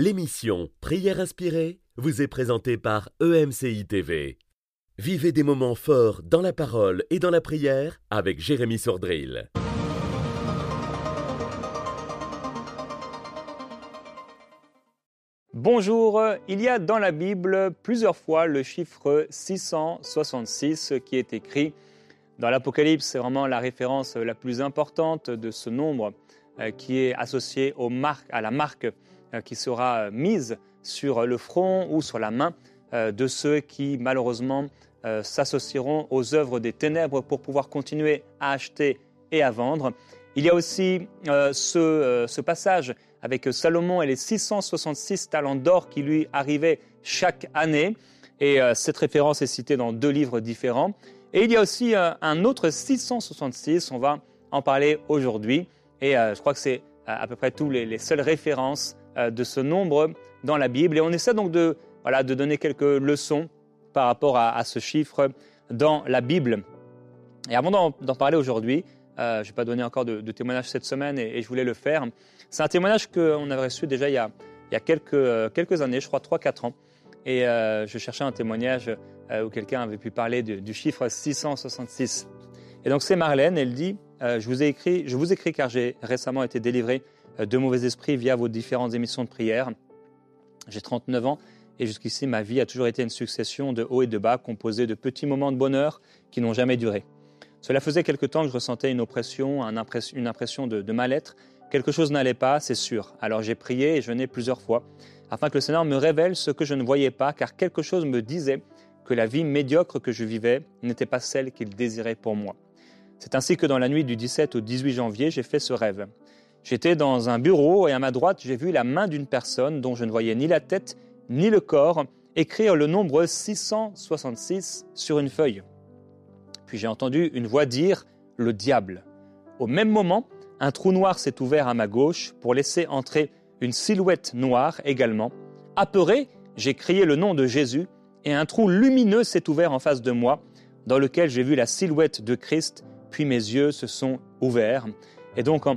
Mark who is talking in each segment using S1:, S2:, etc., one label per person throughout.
S1: L'émission Prière inspirée vous est présentée par EMCI TV. Vivez des moments forts dans la parole et dans la prière avec Jérémy Sordrill.
S2: Bonjour, il y a dans la Bible plusieurs fois le chiffre 666 qui est écrit. Dans l'Apocalypse, c'est vraiment la référence la plus importante de ce nombre euh, qui est associé à la marque qui sera mise sur le front ou sur la main euh, de ceux qui malheureusement s'associeront aux œuvres des ténèbres pour pouvoir continuer à acheter et à vendre. Il y a aussi ce, passage avec Salomon et les 666 talents d'or qui lui arrivaient chaque année. Et euh, cette référence est citée dans deux livres différents. Et il y a aussi euh, un autre 666, on va en parler aujourd'hui. Et euh, je crois que c'est à peu près toutes les, seules références de ce nombre dans la Bible. Et on essaie donc de, voilà, de donner quelques leçons par rapport à, ce chiffre dans la Bible. Et avant d'en parler aujourd'hui, je n'ai pas donné encore de, témoignage cette semaine et, je voulais le faire. C'est un témoignage qu'on avait reçu déjà il y a, quelques, euh, quelques années, je crois 3-4 ans. Et euh, je cherchais un témoignage euh, où quelqu'un avait pu parler du chiffre 666. Et donc c'est Marlène, elle dit je, vous ai écrit, je vous écris car j'ai récemment été délivré de mauvais esprits via vos différentes émissions de prière. J'ai 39 ans et jusqu'ici ma vie a toujours été une succession de hauts et de bas composés de petits moments de bonheur qui n'ont jamais duré. Cela faisait quelque temps que je ressentais une oppression, une impression de mal-être Quelque chose n'allait pas, c'est sûr. Alors j'ai prié et jeûné plusieurs fois, afin que le Seigneur me révèle ce que je ne voyais pas, car quelque chose me disait que la vie médiocre que je vivais n'était pas celle qu'il désirait pour moi. C'est ainsi que dans la nuit du 17 au 18 janvier, j'ai fait ce rêve. J'étais dans un bureau et à ma droite, j'ai vu la main d'une personne dont je ne voyais ni la tête ni le corps écrire le nombre 666 sur une feuille. Puis j'ai entendu une voix dire le diable. Au même moment, un trou noir s'est ouvert à ma gauche pour laisser entrer une silhouette noire également. Apeuré, j'ai crié le nom de Jésus et un trou lumineux s'est ouvert en face de moi dans lequel j'ai vu la silhouette de Christ, puis mes yeux se sont ouverts. Et donc, en,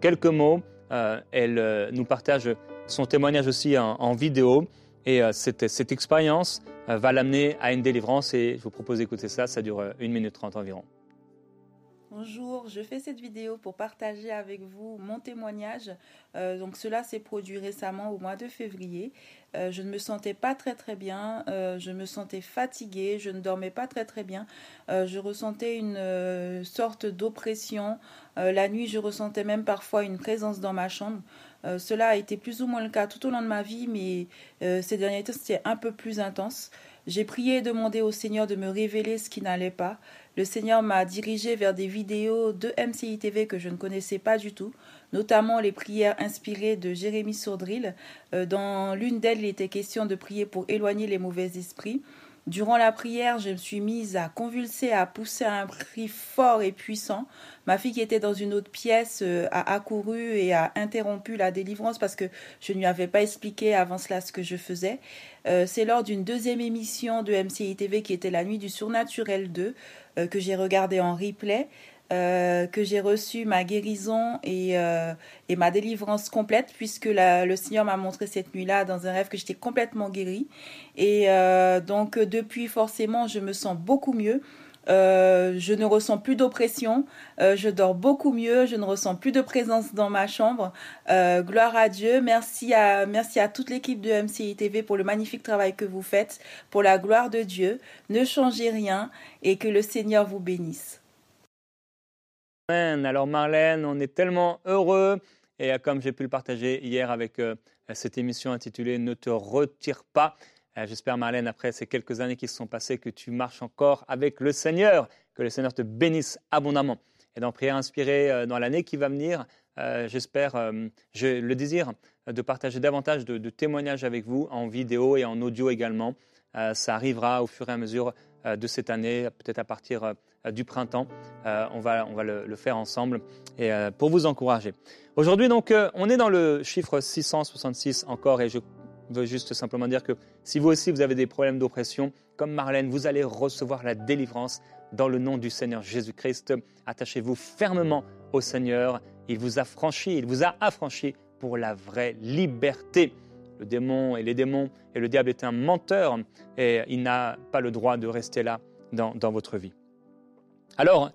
S2: quelques mots, euh, elle euh, nous partage son témoignage aussi en, vidéo. Et euh, cette, cette, expérience va l'amener à une délivrance. Et je vous propose d'écouter ça. Ça dure une minute trente environ.
S3: Bonjour, je fais cette vidéo pour partager avec vous mon témoignage. Euh, donc cela s'est produit récemment au mois de février. Euh, je ne me sentais pas très très bien, euh, je me sentais fatiguée, je ne dormais pas très très bien. je ressentais une sorte d'oppression. la nuit, je ressentais même parfois une présence dans ma chambre. cela a été plus ou moins le cas tout au long de ma vie, mais ces derniers temps, c'était un peu plus intense. J'ai prié et demandé au Seigneur de me révéler ce qui n'allait pas. Le Seigneur m'a dirigé vers des vidéos de MCI TV que je ne connaissais pas du tout, notamment les prières inspirées de Jérémy Sourdril. Euh, dans l'une d'elles, il était question de prier pour éloigner les mauvais esprits. Durant la prière, je me suis mise à convulser, à pousser un cri fort et puissant. Ma fille qui était dans une autre pièce euh, a accouru et a interrompu la délivrance parce que je ne lui avais pas expliqué avant cela ce que je faisais. Euh, c'est lors d'une deuxième émission de MCI TV qui était la nuit du surnaturel 2 euh, que j'ai regardé en replay. Que j'ai reçu ma guérison et, et, ma délivrance complète, puisque le Seigneur m'a montré cette nuit-là dans un rêve que j'étais complètement guérie. Et donc depuis, forcément, je me sens beaucoup mieux. Euh, je ne ressens plus d'oppression, euh, je dors beaucoup mieux, je ne ressens plus de présence dans ma chambre. Euh, gloire à Dieu, merci à, merci à toute l'équipe de MCI TV pour le magnifique travail que vous faites, pour la gloire de Dieu. Ne changez rien et que le Seigneur vous bénisse.
S2: Alors Marlène, on est tellement heureux et comme j'ai pu le partager hier avec cette émission intitulée Ne te retire pas. Euh, j'espère, Marlène, après ces quelques années qui se sont passées, que tu marches encore avec le Seigneur, que le Seigneur te bénisse abondamment. Et dans Prière inspirée, euh, dans l'année qui va venir, euh, j'espère, j'ai le désir de partager davantage de, témoignages avec vous, en vidéo et en audio également. ça arrivera au fur et à mesure de cette année, peut-être à partir du printemps. on va, on va le, le, faire ensemble et pour vous encourager. Aujourd'hui, donc, on est dans le chiffre 666 encore et je veux juste simplement dire que si vous aussi vous avez des problèmes d'oppression, comme Marlène, vous allez recevoir la délivrance dans le nom du Seigneur Jésus-Christ. Attachez-vous fermement au Seigneur. Il vous a franchi, il vous a affranchi pour la vraie liberté. Le démon et les démons, et le diable est un menteur, et il n'a pas le droit de rester là dans, votre vie. Alors,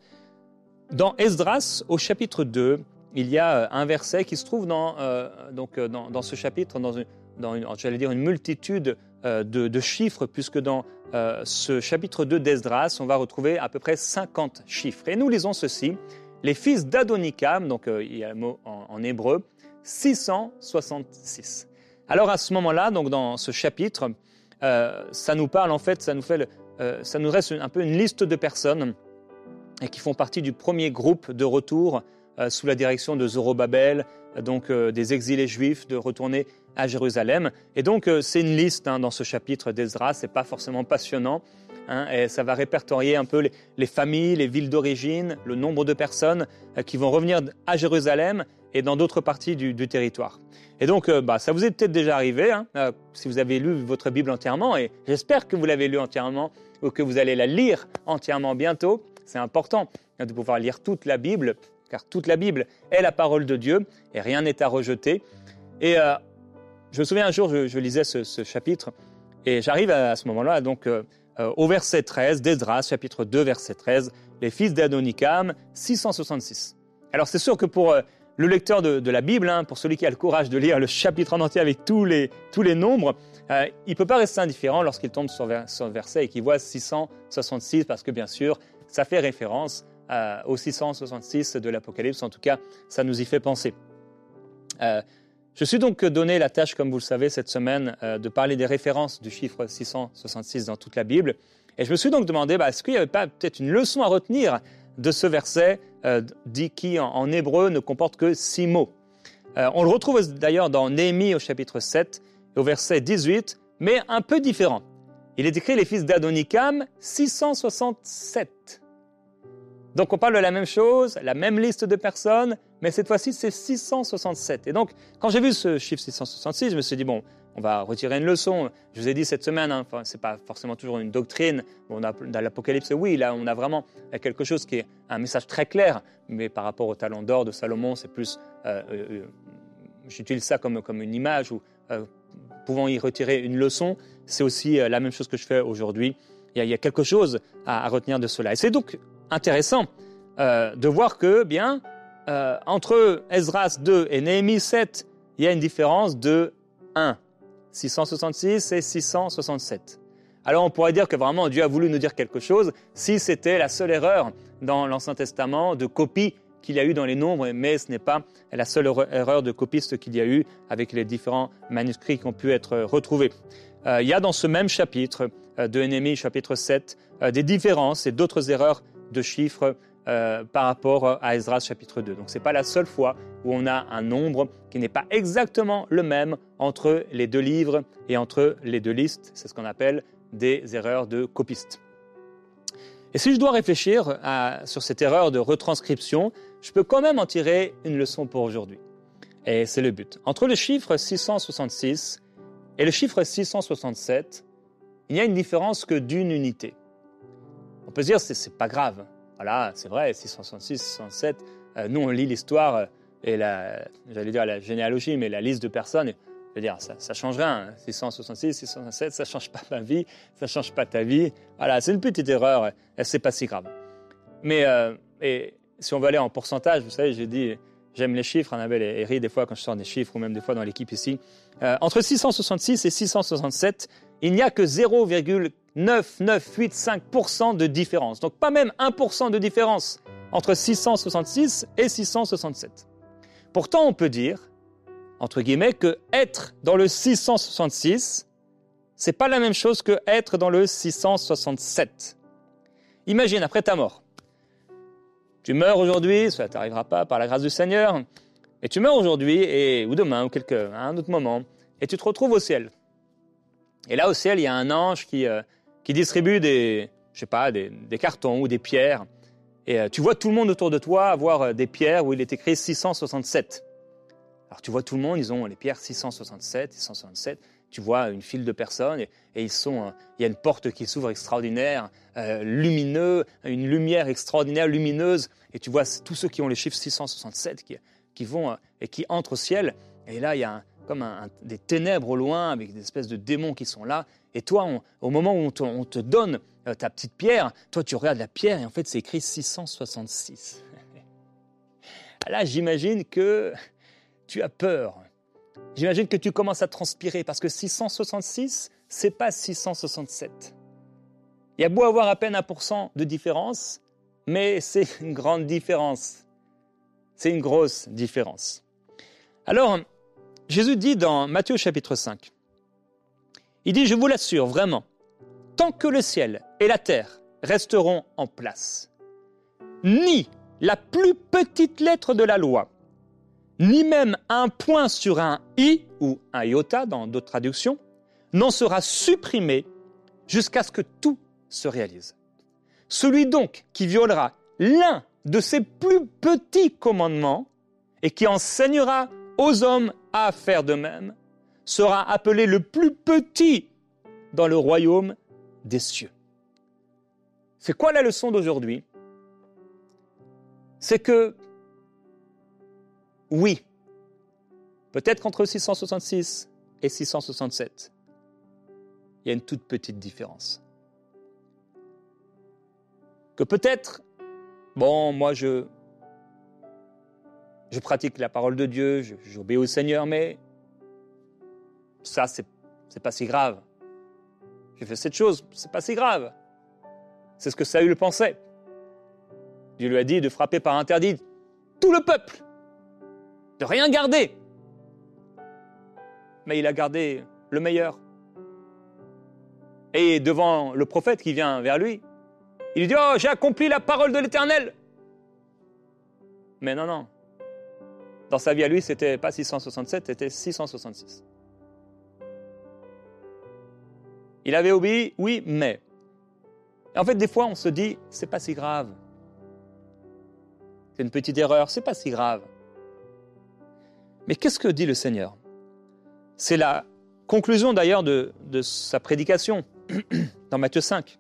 S2: dans Esdras, au chapitre 2, il y a un verset qui se trouve dans, euh, donc, dans, ce chapitre, dans, une, dans j'allais dire, une multitude euh, de, chiffres, puisque dans euh, ce chapitre 2 d'Esdras, on va retrouver à peu près 50 chiffres. Et nous lisons ceci, les fils d'Adonikam, donc il y a le mot en hébreu, 666. Alors à ce moment-là, donc dans ce chapitre, euh, ça nous parle en fait, ça nous fait, euh, ça nous reste un peu une liste de personnes qui font partie du premier groupe de retour euh, sous la direction de Zorobabel, donc des exilés juifs de retourner à Jérusalem. Et donc c'est une liste hein, dans ce chapitre d'Ezra, c'est pas forcément passionnant. Hein, et ça va répertorier un peu les, familles, les villes d'origine, le nombre de personnes qui vont revenir à Jérusalem et dans d'autres parties du, territoire. Et donc, euh, bah, ça vous est peut-être déjà arrivé, hein, euh, si vous avez lu votre Bible entièrement, et j'espère que vous l'avez lu entièrement, ou que vous allez la lire entièrement bientôt. C'est important de pouvoir lire toute la Bible, car toute la Bible est la parole de Dieu, et rien n'est à rejeter. Et euh, je me souviens un jour, je, lisais ce, chapitre, et j'arrive à, ce moment-là, donc au verset 13 d'Esdras, chapitre 2, verset 13, les fils d'Adonikam, 666. Alors c'est sûr que pour le lecteur de, la Bible, hein, pour celui qui a le courage de lire le chapitre en entier avec tous les, tous les nombres, euh, il ne peut pas rester indifférent lorsqu'il tombe sur, sur, verset et qu'il voit 666, parce que bien sûr, ça fait référence euh, au 666 de l'Apocalypse. En tout cas, ça nous y fait penser. Euh, je suis donc donné la tâche, comme vous le savez, cette semaine, de parler des références du chiffre 666 dans toute la Bible. Et je me suis donc demandé, bah, est-ce qu'il n'y avait pas peut-être une leçon à retenir de ce verset euh, dit qui en, hébreu ne comporte que six mots. Euh, on le retrouve d'ailleurs dans Néhémie au chapitre 7 au verset 18, mais un peu différent. Il est écrit les fils d'Adonikam 667. Donc on parle de la même chose, la même liste de personnes, mais cette fois-ci c'est 667. Et donc quand j'ai vu ce chiffre 666, je me suis dit, bon, on va retirer une leçon. Je vous ai dit cette semaine, hein, ce n'est pas forcément toujours une doctrine. Dans l'Apocalypse, oui, là, on a vraiment quelque chose qui est un message très clair, mais par rapport au talent d'or de Salomon, c'est plus. Euh, euh, euh, j'utilise ça comme, comme une image ou pouvant y retirer une leçon. C'est aussi la même chose que je fais aujourd'hui. Il, y, a quelque chose à, retenir de cela. Et c'est donc intéressant de voir que, bien, entre Esdras 2 et Néhémie 7, il y a une différence de 1. 666 et 667. Alors on pourrait dire que vraiment Dieu a voulu nous dire quelque chose si c'était la seule erreur dans l'Ancien Testament de copie qu'il y a eu dans les nombres, mais ce n'est pas la seule erreur de copiste qu'il y a eu avec les différents manuscrits qui ont pu être retrouvés. Euh, il y a dans ce même chapitre euh, de Néhémie, chapitre 7, euh, des différences et d'autres erreurs de chiffres euh, par rapport à Esdras chapitre 2. Donc ce n'est pas la seule fois où on a un nombre qui n'est pas exactement le même entre les deux livres et entre les deux listes. C'est ce qu'on appelle des erreurs de copiste. Et si je dois réfléchir sur cette erreur de retranscription, je peux quand même en tirer une leçon pour aujourd'hui. Et c'est le but. Entre le chiffre 666 et le chiffre 667, il n'y a une différence que d'une unité. On peut se dire, c'est pas grave. Voilà, c'est vrai, 666, 667. Euh, nous, on lit l'histoire euh, et la, j'allais dire la généalogie, mais la liste de personnes. Je veux dire, ça, ça change rien. 666, 667, ça change pas ma vie, ça change pas ta vie. Voilà, c'est une petite erreur, c'est pas si grave. Mais euh, si on veut aller en pourcentage, vous savez, j'ai dit, j'aime les chiffres, Annabelle et rit des fois quand je sors des chiffres, ou même des fois dans l'équipe ici. entre 666 et 667, il n'y a que 0,9985% de différence. Donc pas même 1% de différence entre 666 et 667. Pourtant, on peut dire, entre guillemets, que être dans le 666, c'est pas la même chose que être dans le 667. Imagine, après ta mort, tu meurs aujourd'hui, cela t'arrivera pas par la grâce du Seigneur, et tu meurs aujourd'hui, et, ou demain, ou quelque, à un autre moment, et tu te retrouves au ciel. Et là au ciel, il y a un ange qui, euh, qui distribue des, je sais pas, des, cartons ou des pierres. Et euh, tu vois tout le monde autour de toi avoir euh, des pierres où il est écrit 667. Alors tu vois tout le monde, ils ont les pierres 667, 667. Tu vois une file de personnes et, ils sont, il y a une porte qui s'ouvre extraordinaire, lumineux, une lumière extraordinaire, lumineuse. Et tu vois tous ceux qui ont les chiffres 667 qui, qui vont et qui entrent au ciel. Et là, il y a comme des ténèbres au loin, avec des espèces de démons qui sont là. Et toi, au moment où on te, donne euh, ta petite pierre, toi tu regardes la pierre et en fait c'est écrit 666. Là, j'imagine que tu as peur. J'imagine que tu commences à transpirer parce que 666, c'est pas 667. Il y a beau avoir à peine 1% de différence, mais c'est une grande différence. C'est une grosse différence. Alors, Jésus dit dans Matthieu chapitre 5, il dit, je vous l'assure vraiment, tant que le ciel et la terre resteront en place, ni la plus petite lettre de la loi, ni même un point sur un i ou un iota dans d'autres traductions, n'en sera supprimé jusqu'à ce que tout se réalise. Celui donc qui violera l'un de ces plus petits commandements et qui enseignera aux hommes à faire de même sera appelé le plus petit dans le royaume des cieux. C'est quoi la leçon d'aujourd'hui? C'est que, oui, peut-être qu'entre 666 et 667, il y a une toute petite différence. Que peut-être, bon, moi je, je pratique la parole de Dieu, j'obéis au Seigneur, mais ça, c'est, c'est pas si grave. J'ai fait cette chose, c'est pas si grave. C'est ce que Saül pensait. Dieu lui a dit de frapper par interdit tout le peuple, de rien garder. Mais il a gardé le meilleur. Et devant le prophète qui vient vers lui, il lui dit Oh, j'ai accompli la parole de l'Éternel. Mais non, non. Dans sa vie à lui, c'était pas 667, c'était 666. Il avait obéi, oui, mais. En fait, des fois, on se dit, c'est pas si grave. C'est une petite erreur, c'est pas si grave. Mais qu'est-ce que dit le Seigneur? C'est la conclusion d'ailleurs de, de, sa prédication dans Matthieu 5.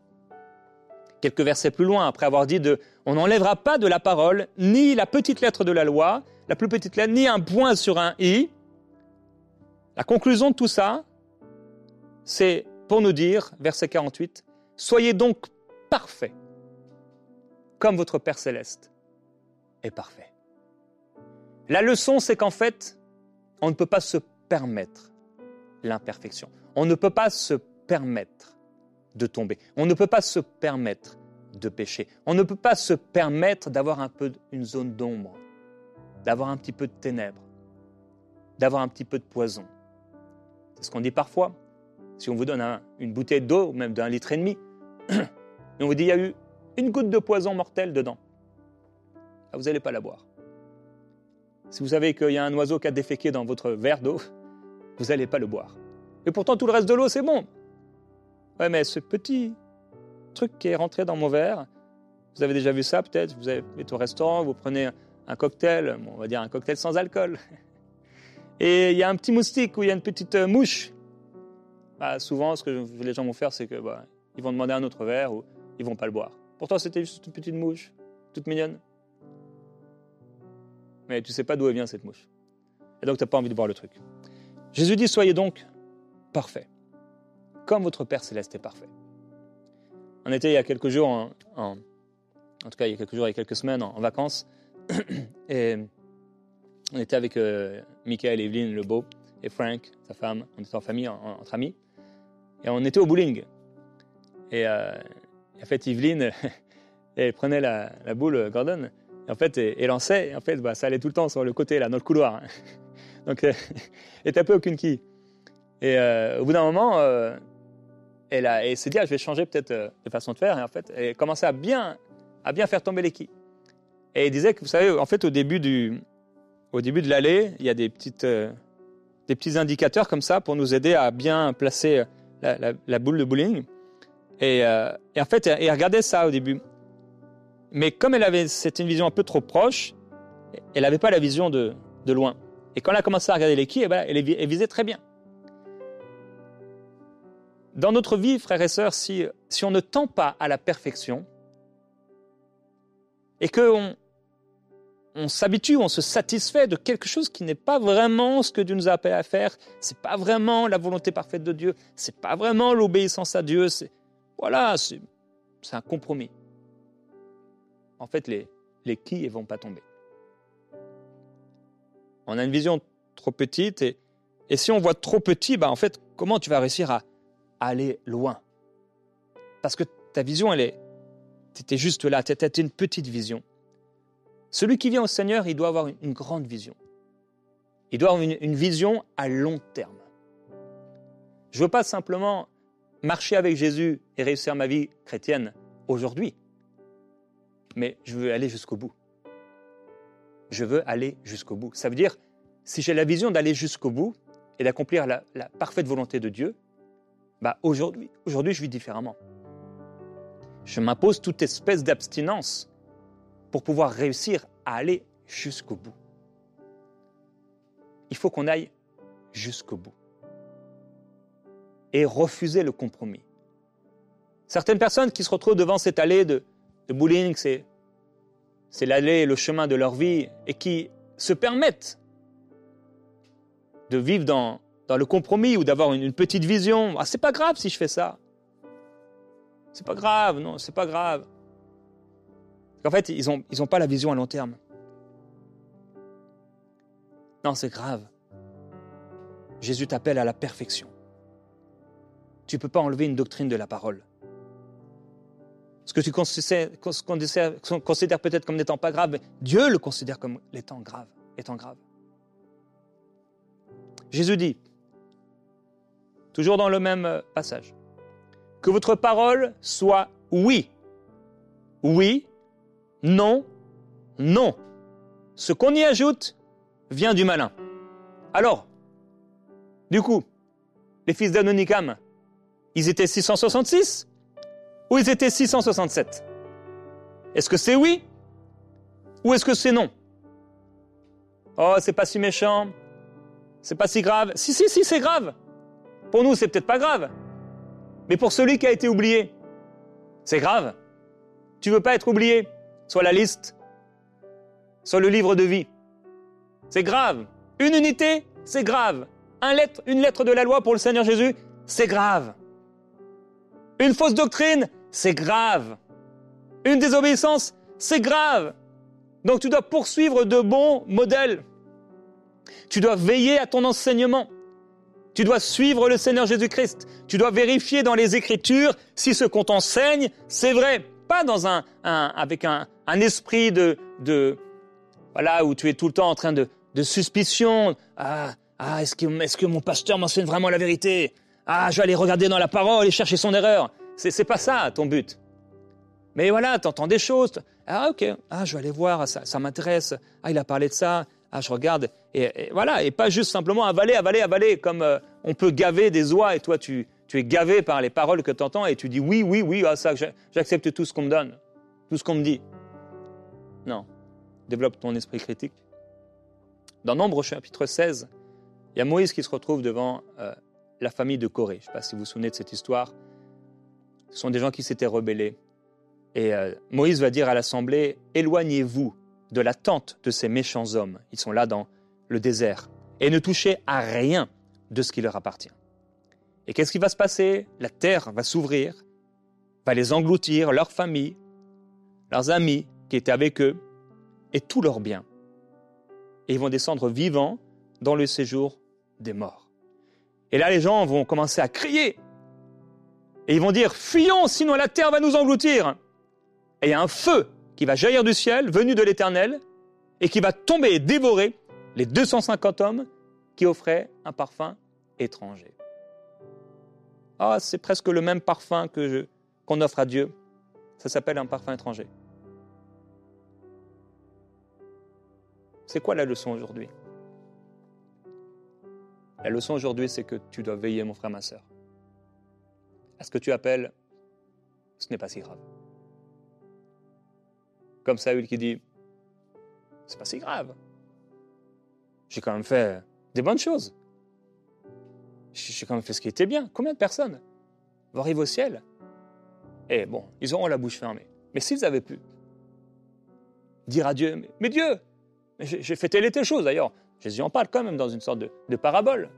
S2: Quelques versets plus loin, après avoir dit de On n'enlèvera pas de la parole ni la petite lettre de la loi, la plus petite lettre, ni un point sur un i. La conclusion de tout ça, c'est pour nous dire, verset 48, Soyez donc parfaits, comme votre Père céleste est parfait. La leçon, c'est qu'en fait, on ne peut pas se permettre l'imperfection. On ne peut pas se permettre de tomber. On ne peut pas se permettre de pécher. On ne peut pas se permettre d'avoir un peu une zone d'ombre, d'avoir un petit peu de ténèbres, d'avoir un petit peu de poison. C'est ce qu'on dit parfois. Si on vous donne une bouteille d'eau, même d'un litre et demi, et on vous dit il y a eu une goutte de poison mortel dedans, ah, vous n'allez pas la boire. Si vous savez qu'il y a un oiseau qui a déféqué dans votre verre d'eau, vous n'allez pas le boire. Et pourtant, tout le reste de l'eau, c'est bon. Ouais, mais ce petit truc qui est rentré dans mon verre, vous avez déjà vu ça peut-être? Vous êtes au restaurant, vous prenez un cocktail, on va dire un cocktail sans alcool. Et il y a un petit moustique ou il y a une petite mouche bah, souvent, ce que les gens vont faire, c'est que bah, ils vont demander un autre verre ou ils vont pas le boire. Pourtant, c'était juste une petite mouche, toute mignonne? Mais tu sais pas d'où elle vient cette mouche. Et donc, tu n'as pas envie de boire le truc. Jésus dit Soyez donc parfaits, comme votre Père céleste est parfait. On était il y a quelques jours, en, en, tout cas il y a quelques jours, il y a quelques semaines, en, vacances, et on était avec euh, Michael Evelyne, le beau, et Frank, sa femme, on était en famille, entre amis. Et on était au bowling. Et euh, en fait, Yveline, elle prenait la, boule Gordon, et en fait, elle, lançait, et en fait, bah, ça allait tout le temps sur le côté, là, dans le couloir. Donc, elle était un peu aucune quille. Et euh, au bout d'un moment, euh, elle, a, s'est dit, ah, je vais changer peut-être de façon de faire. Et en fait, elle commençait à bien, à bien faire tomber les quilles. Et elle disait que, vous savez, en fait, au début, du, au début de l'allée, il y a des petites, des petits indicateurs comme ça pour nous aider à bien placer la, boule de bowling. Euh, et, en fait, elle, regardait ça au début. Mais comme elle avait, c'était une vision un peu trop proche, elle n'avait pas la vision de, loin. Et quand elle a commencé à regarder les quilles, eh ben, elle, elle, visait très bien. Dans notre vie, frères et sœurs, si, si on ne tend pas à la perfection, et qu'on on s'habitue, on se satisfait de quelque chose qui n'est pas vraiment ce que Dieu nous a appelé à faire. C'est pas vraiment la volonté parfaite de Dieu. C'est pas vraiment l'obéissance à Dieu. C'est voilà, c'est un compromis. En fait, les les qui ne vont pas tomber. On a une vision trop petite et, et si on voit trop petit, bah en fait, comment tu vas réussir à, aller loin? Parce que ta vision, elle est, tu étais juste là, tu étais une petite vision. Celui qui vient au Seigneur, il doit avoir une, grande vision. Il doit avoir une, vision à long terme. Je veux pas simplement marcher avec Jésus et réussir ma vie chrétienne aujourd'hui, mais je veux aller jusqu'au bout. Je veux aller jusqu'au bout. Ça veut dire, si j'ai la vision d'aller jusqu'au bout et d'accomplir la, parfaite volonté de Dieu, bah aujourd'hui, aujourd'hui, je vis différemment. Je m'impose toute espèce d'abstinence pour pouvoir réussir à aller jusqu'au bout. Il faut qu'on aille jusqu'au bout. Et refuser le compromis. Certaines personnes qui se retrouvent devant cette allée de, bowling, c'est, c'est l'allée, le chemin de leur vie, et qui se permettent de vivre dans, dans le compromis ou d'avoir une, petite vision. Ah, c'est pas grave si je fais ça. C'est pas grave, non, c'est pas grave. En fait, ils n'ont ils pas la vision à long terme. Non, c'est grave. Jésus t'appelle à la perfection. Tu ne peux pas enlever une doctrine de la parole. Ce que tu considères, considères peut-être comme n'étant pas grave, Dieu le considère comme étant grave, étant grave. Jésus dit, toujours dans le même euh, passage, que votre parole soit oui, oui, non, non. Ce qu'on y ajoute vient du malin. Alors, du coup, les fils d'Anonikam, ils étaient 666 ou ils étaient 667 Est-ce que c'est oui ou est-ce que c'est non? Oh, c'est pas si méchant, c'est pas si grave. Si, si, si, c'est grave. Pour nous, c'est peut-être pas grave. Mais pour celui qui a été oublié, c'est grave. Tu veux pas être oublié soit la liste, soit le livre de vie. C'est grave. Une unité, c'est grave. Une lettre de la loi pour le Seigneur Jésus, c'est grave. Une fausse doctrine, c'est grave. Une désobéissance, c'est grave. Donc tu dois poursuivre de bons modèles. Tu dois veiller à ton enseignement. Tu dois suivre le Seigneur Jésus-Christ. Tu dois vérifier dans les Écritures si ce qu'on t'enseigne, c'est vrai. Pas dans un, avec un, un esprit de, voilà, où tu es tout le temps en train de, de suspicion. Ah, ah est-ce que, mon pasteur m'enseigne vraiment la vérité? Ah, je vais aller regarder dans la parole et chercher son erreur. C'est, pas ça ton but. Mais voilà, tu entends des choses. Ah, ok. Ah, je vais aller voir, ça, m'intéresse. Ah, il a parlé de ça. Ah, je regarde. Et, voilà, et pas juste simplement avaler, avaler, avaler, comme euh, on peut gaver des oies et toi, tu, tu es gavé par les paroles que tu entends et tu dis oui, oui, oui, ah, ça, j'accepte tout ce qu'on me donne, tout ce qu'on me dit. Non. Développe ton esprit critique. Dans Nombre chapitre 16, il y a Moïse qui se retrouve devant euh, la famille de Corée. Je ne sais pas si vous vous souvenez de cette histoire. Ce sont des gens qui s'étaient rebellés. Et euh, Moïse va dire à l'assemblée, éloignez-vous de la tente de ces méchants hommes. Ils sont là dans le désert. Et ne touchez à rien de ce qui leur appartient. Et qu'est-ce qui va se passer? La terre va s'ouvrir, va les engloutir, leurs familles, leurs amis, étaient avec eux et tous leurs biens. Et ils vont descendre vivants dans le séjour des morts. Et là, les gens vont commencer à crier. Et ils vont dire, fuyons, sinon la terre va nous engloutir. Et il y a un feu qui va jaillir du ciel, venu de l'Éternel, et qui va tomber et dévorer les 250 hommes qui offraient un parfum étranger. Ah, c'est presque le même parfum que qu'on offre à Dieu. Ça s'appelle un parfum étranger. C'est quoi la leçon aujourd'hui? La leçon aujourd'hui, c'est que tu dois veiller, mon frère, ma soeur. À ce que tu appelles, ce n'est pas si grave. Comme Saül qui dit, c'est pas si grave. J'ai quand même fait des bonnes choses. J'ai quand même fait ce qui était bien. Combien de personnes vont arriver au ciel? Et bon, ils auront la bouche fermée. Mais s'ils avaient pu dire à Dieu, mais Dieu, J'ai fait telle et telle chose d'ailleurs. Jésus en parle quand même dans une sorte de, parabole.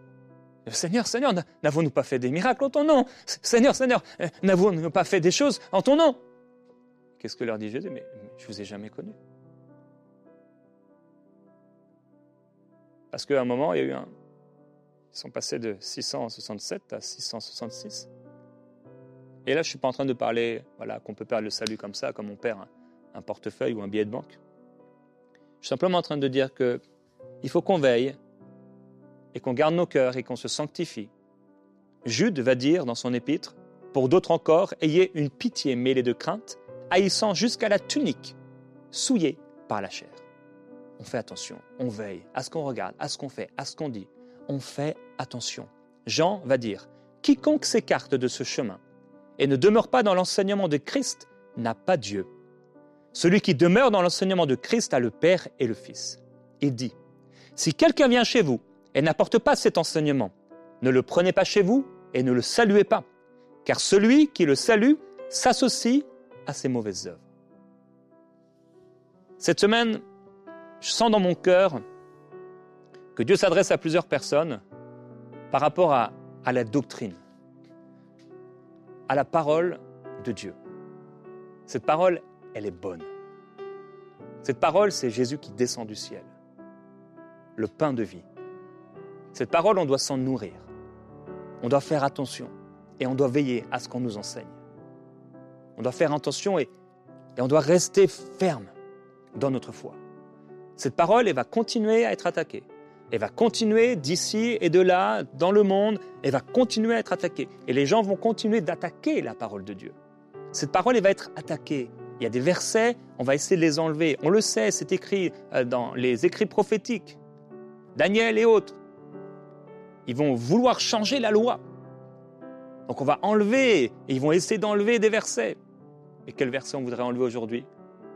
S2: Seigneur, Seigneur, n'avons-nous pas fait des miracles en ton nom? Seigneur, Seigneur, euh, n'avons-nous pas fait des choses en ton nom? Qu'est-ce que leur dit Jésus? Mais, je ne vous ai jamais connu. Parce qu'à un moment, il y a eu un. Ils sont passés de 667 à 666. Et là, je ne suis pas en train de parler, voilà, qu'on peut perdre le salut comme ça, comme on perd un portefeuille ou un billet de banque. Suis simplement en train de dire que il faut qu'on veille et qu'on garde nos cœurs et qu'on se sanctifie. Jude va dire dans son épître, pour d'autres encore, ayez une pitié mêlée de crainte, haïssant jusqu'à la tunique, souillée par la chair. On fait attention, on veille à ce qu'on regarde, à ce qu'on fait, à ce qu'on dit. On fait attention. Jean va dire, quiconque s'écarte de ce chemin et ne demeure pas dans l'enseignement de Christ n'a pas Dieu. Celui qui demeure dans l'enseignement de Christ a le Père et le Fils. Il dit, si quelqu'un vient chez vous et n'apporte pas cet enseignement, ne le prenez pas chez vous et ne le saluez pas, car celui qui le salue s'associe à ses mauvaises œuvres. Cette semaine, je sens dans mon cœur que Dieu s'adresse à plusieurs personnes par rapport à, à la doctrine, à la parole de Dieu. Cette parole, elle est bonne. Cette parole, c'est Jésus qui descend du ciel, le pain de vie. Cette parole, on doit s'en nourrir. On doit faire attention et on doit veiller à ce qu'on nous enseigne. On doit faire attention et, et on doit rester ferme dans notre foi. Cette parole, elle va continuer à être attaquée. Elle va continuer d'ici et de là, dans le monde, elle va continuer à être attaquée. Et les gens vont continuer d'attaquer la parole de Dieu. Cette parole, elle va être attaquée. Il y a des versets, on va essayer de les enlever. On le sait, c'est écrit euh, dans les écrits prophétiques. Daniel et autres. Ils vont vouloir changer la loi. Donc on va enlever, et ils vont essayer d'enlever des versets. Et quel verset on voudrait enlever aujourd'hui?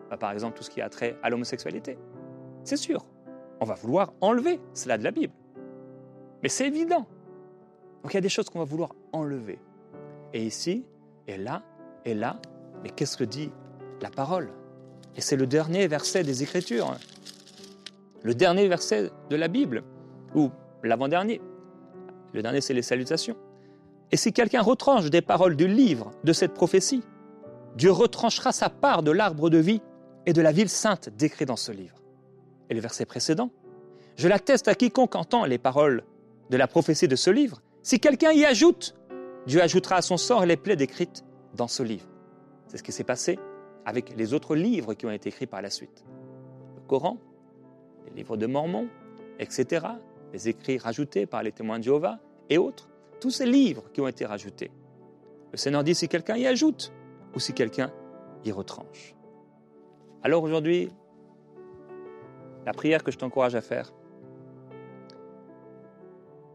S2: Bah, Par exemple, tout ce qui a trait à l'homosexualité. C'est sûr, on va vouloir enlever cela de la Bible. Mais c'est évident. Donc il y a des choses qu'on va vouloir enlever. Et ici, et là, et là, mais qu'est-ce que dit la parole Et c'est le dernier verset des Écritures. Le dernier verset de la Bible, ou l'avant-dernier. Le dernier, c'est les salutations. Et si quelqu'un retranche des paroles du livre de cette prophétie, Dieu retranchera sa part de l'arbre de vie et de la ville sainte décrit dans ce livre. Et le verset précédent, je l'atteste à quiconque entend les paroles de la prophétie de ce livre. Si quelqu'un y ajoute, Dieu ajoutera à son sort les plaies décrites dans ce livre. C'est ce qui s'est passé avec les autres livres qui ont été écrits par la suite. Le Coran, les livres de Mormon, etc., les écrits rajoutés par les témoins de Jéhovah et autres tous ces livres qui ont été rajoutés. Le Seigneur dit si quelqu'un y ajoute ou si quelqu'un y retranche. Alors aujourd'hui, la prière que je t'encourage à faire,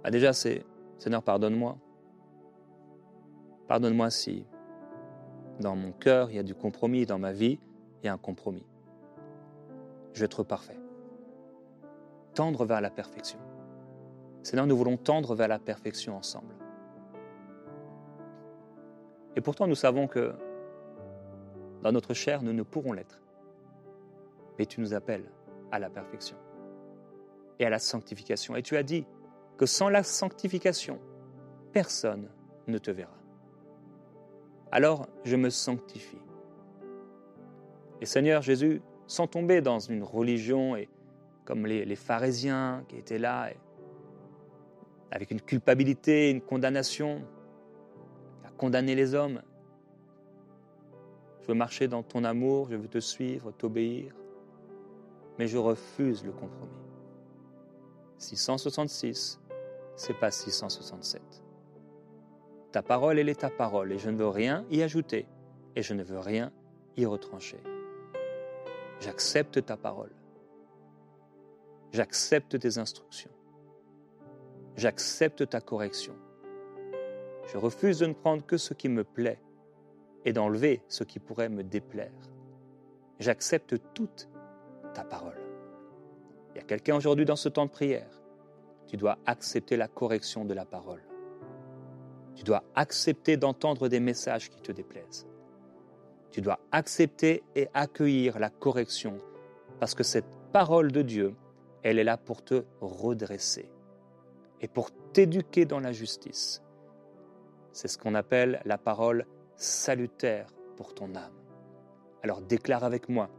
S2: bah déjà c'est Seigneur, pardonne-moi. Pardonne-moi si dans mon cœur il y a du compromis, dans ma vie il y a un compromis. Je veux être parfait. Tendre vers la perfection. Seigneur, nous voulons tendre vers la perfection ensemble. Et pourtant, nous savons que dans notre chair, nous ne pourrons l'être. Mais tu nous appelles à la perfection et à la sanctification. Et tu as dit que sans la sanctification, personne ne te verra. Alors, je me sanctifie. Et Seigneur Jésus, sans tomber dans une religion et comme les, les pharisiens qui étaient là, avec une culpabilité, une condamnation, à condamner les hommes. Je veux marcher dans ton amour, je veux te suivre, t'obéir, mais je refuse le compromis. 666, c'est pas 667. Ta parole, elle est ta parole, et je ne veux rien y ajouter, et je ne veux rien y retrancher. J'accepte ta parole. J'accepte tes instructions j'accepte ta correction. Je refuse de ne prendre que ce qui me plaît et d'enlever ce qui pourrait me déplaire. J'accepte toute ta parole. Il y a quelqu'un aujourd'hui dans ce temps de prière? Tu dois accepter la correction de la parole. Tu dois accepter d'entendre des messages qui te déplaisent. Tu dois accepter et accueillir la correction parce que cette parole de Dieu, elle est là pour te redresser et pour t'éduquer dans la justice. C'est ce qu'on appelle la parole salutaire pour ton âme. Alors déclare avec moi,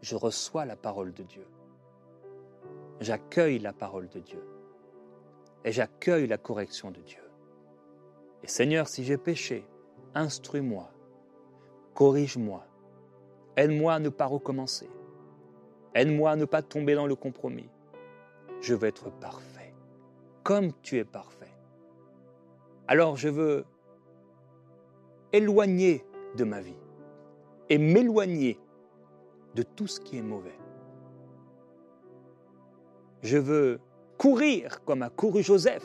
S2: je reçois la parole de Dieu. J'accueille la parole de Dieu. Et j'accueille la correction de Dieu. Et Seigneur, si j'ai péché, instruis-moi, corrige-moi, aide-moi à ne pas recommencer, aide-moi à ne pas tomber dans le compromis. Je veux être parfait, comme tu es parfait. Alors je veux éloigner de ma vie et m'éloigner de tout ce qui est mauvais. Je veux courir comme a couru Joseph,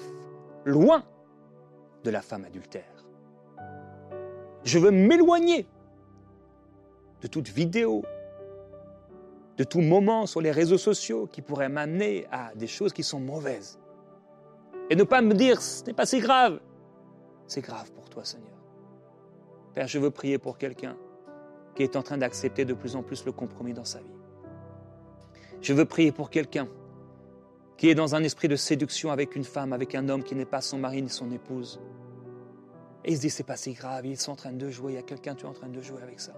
S2: loin de la femme adultère. Je veux m'éloigner de toute vidéo, de tout moment sur les réseaux sociaux qui pourrait m'amener à des choses qui sont mauvaises. Et ne pas me dire, ce n'est pas si grave. C'est grave pour toi, Seigneur. Père, je veux prier pour quelqu'un qui est en train d'accepter de plus en plus le compromis dans sa vie. Je veux prier pour quelqu'un qui est dans un esprit de séduction avec une femme, avec un homme qui n'est pas son mari ni son épouse. Et il se dit, c'est pas si grave, ils sont en train de jouer, il y a quelqu'un, tu es en train de jouer avec ça.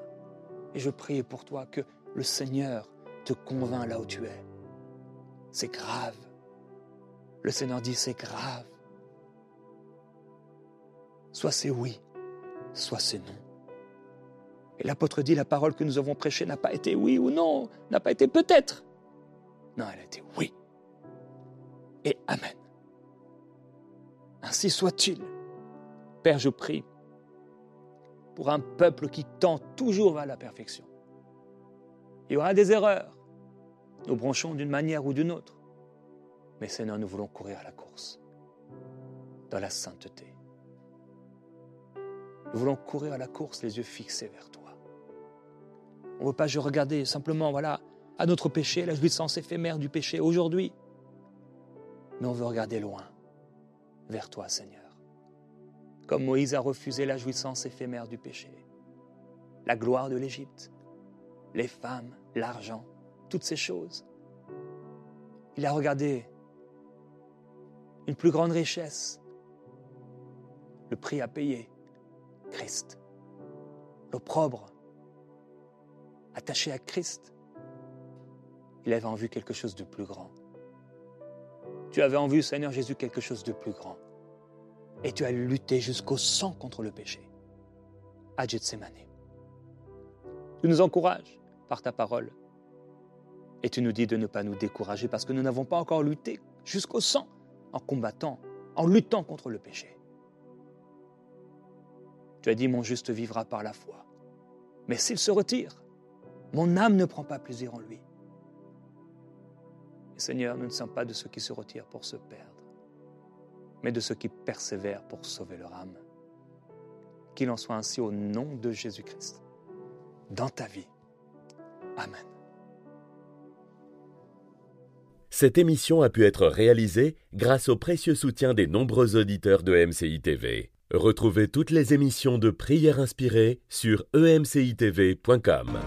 S2: Et je prie pour toi que le Seigneur te convainc là où tu es. C'est grave. Le Seigneur dit, c'est grave. Soit c'est oui, soit c'est non. Et l'apôtre dit, la parole que nous avons prêchée n'a pas été oui ou non, n'a pas été peut-être. Non, elle a été oui. Et Amen. Ainsi soit-il. Père, je prie pour un peuple qui tend toujours vers la perfection. Il y aura des erreurs. Nous branchons d'une manière ou d'une autre. Mais Seigneur, nous voulons courir à la course dans la sainteté. Nous voulons courir à la course les yeux fixés vers toi. On ne veut pas regarder simplement voilà, à notre péché, la jouissance éphémère du péché aujourd'hui. Mais on veut regarder loin, vers toi, Seigneur. Comme Moïse a refusé la jouissance éphémère du péché, la gloire de l'Égypte, les femmes, l'argent, toutes ces choses. Il a regardé une plus grande richesse, le prix à payer, Christ, l'opprobre, attaché à Christ. Il avait en vue quelque chose de plus grand. Tu avais en vue, Seigneur Jésus, quelque chose de plus grand. Et tu as lutté jusqu'au sang contre le péché. À Gethsemane. Tu nous encourages par ta parole. Et tu nous dis de ne pas nous décourager parce que nous n'avons pas encore lutté jusqu'au sang en combattant, en luttant contre le péché. Tu as dit, mon juste vivra par la foi. Mais s'il se retire, mon âme ne prend pas plaisir en lui. Et Seigneur, nous ne sommes pas de ceux qui se retirent pour se perdre, mais de ceux qui persévèrent pour sauver leur âme. Qu'il en soit ainsi au nom de Jésus-Christ, dans ta vie. Amen.
S1: Cette émission a pu être réalisée grâce au précieux soutien des nombreux auditeurs de MCI TV. Retrouvez toutes les émissions de prières inspirées sur emcitv.com.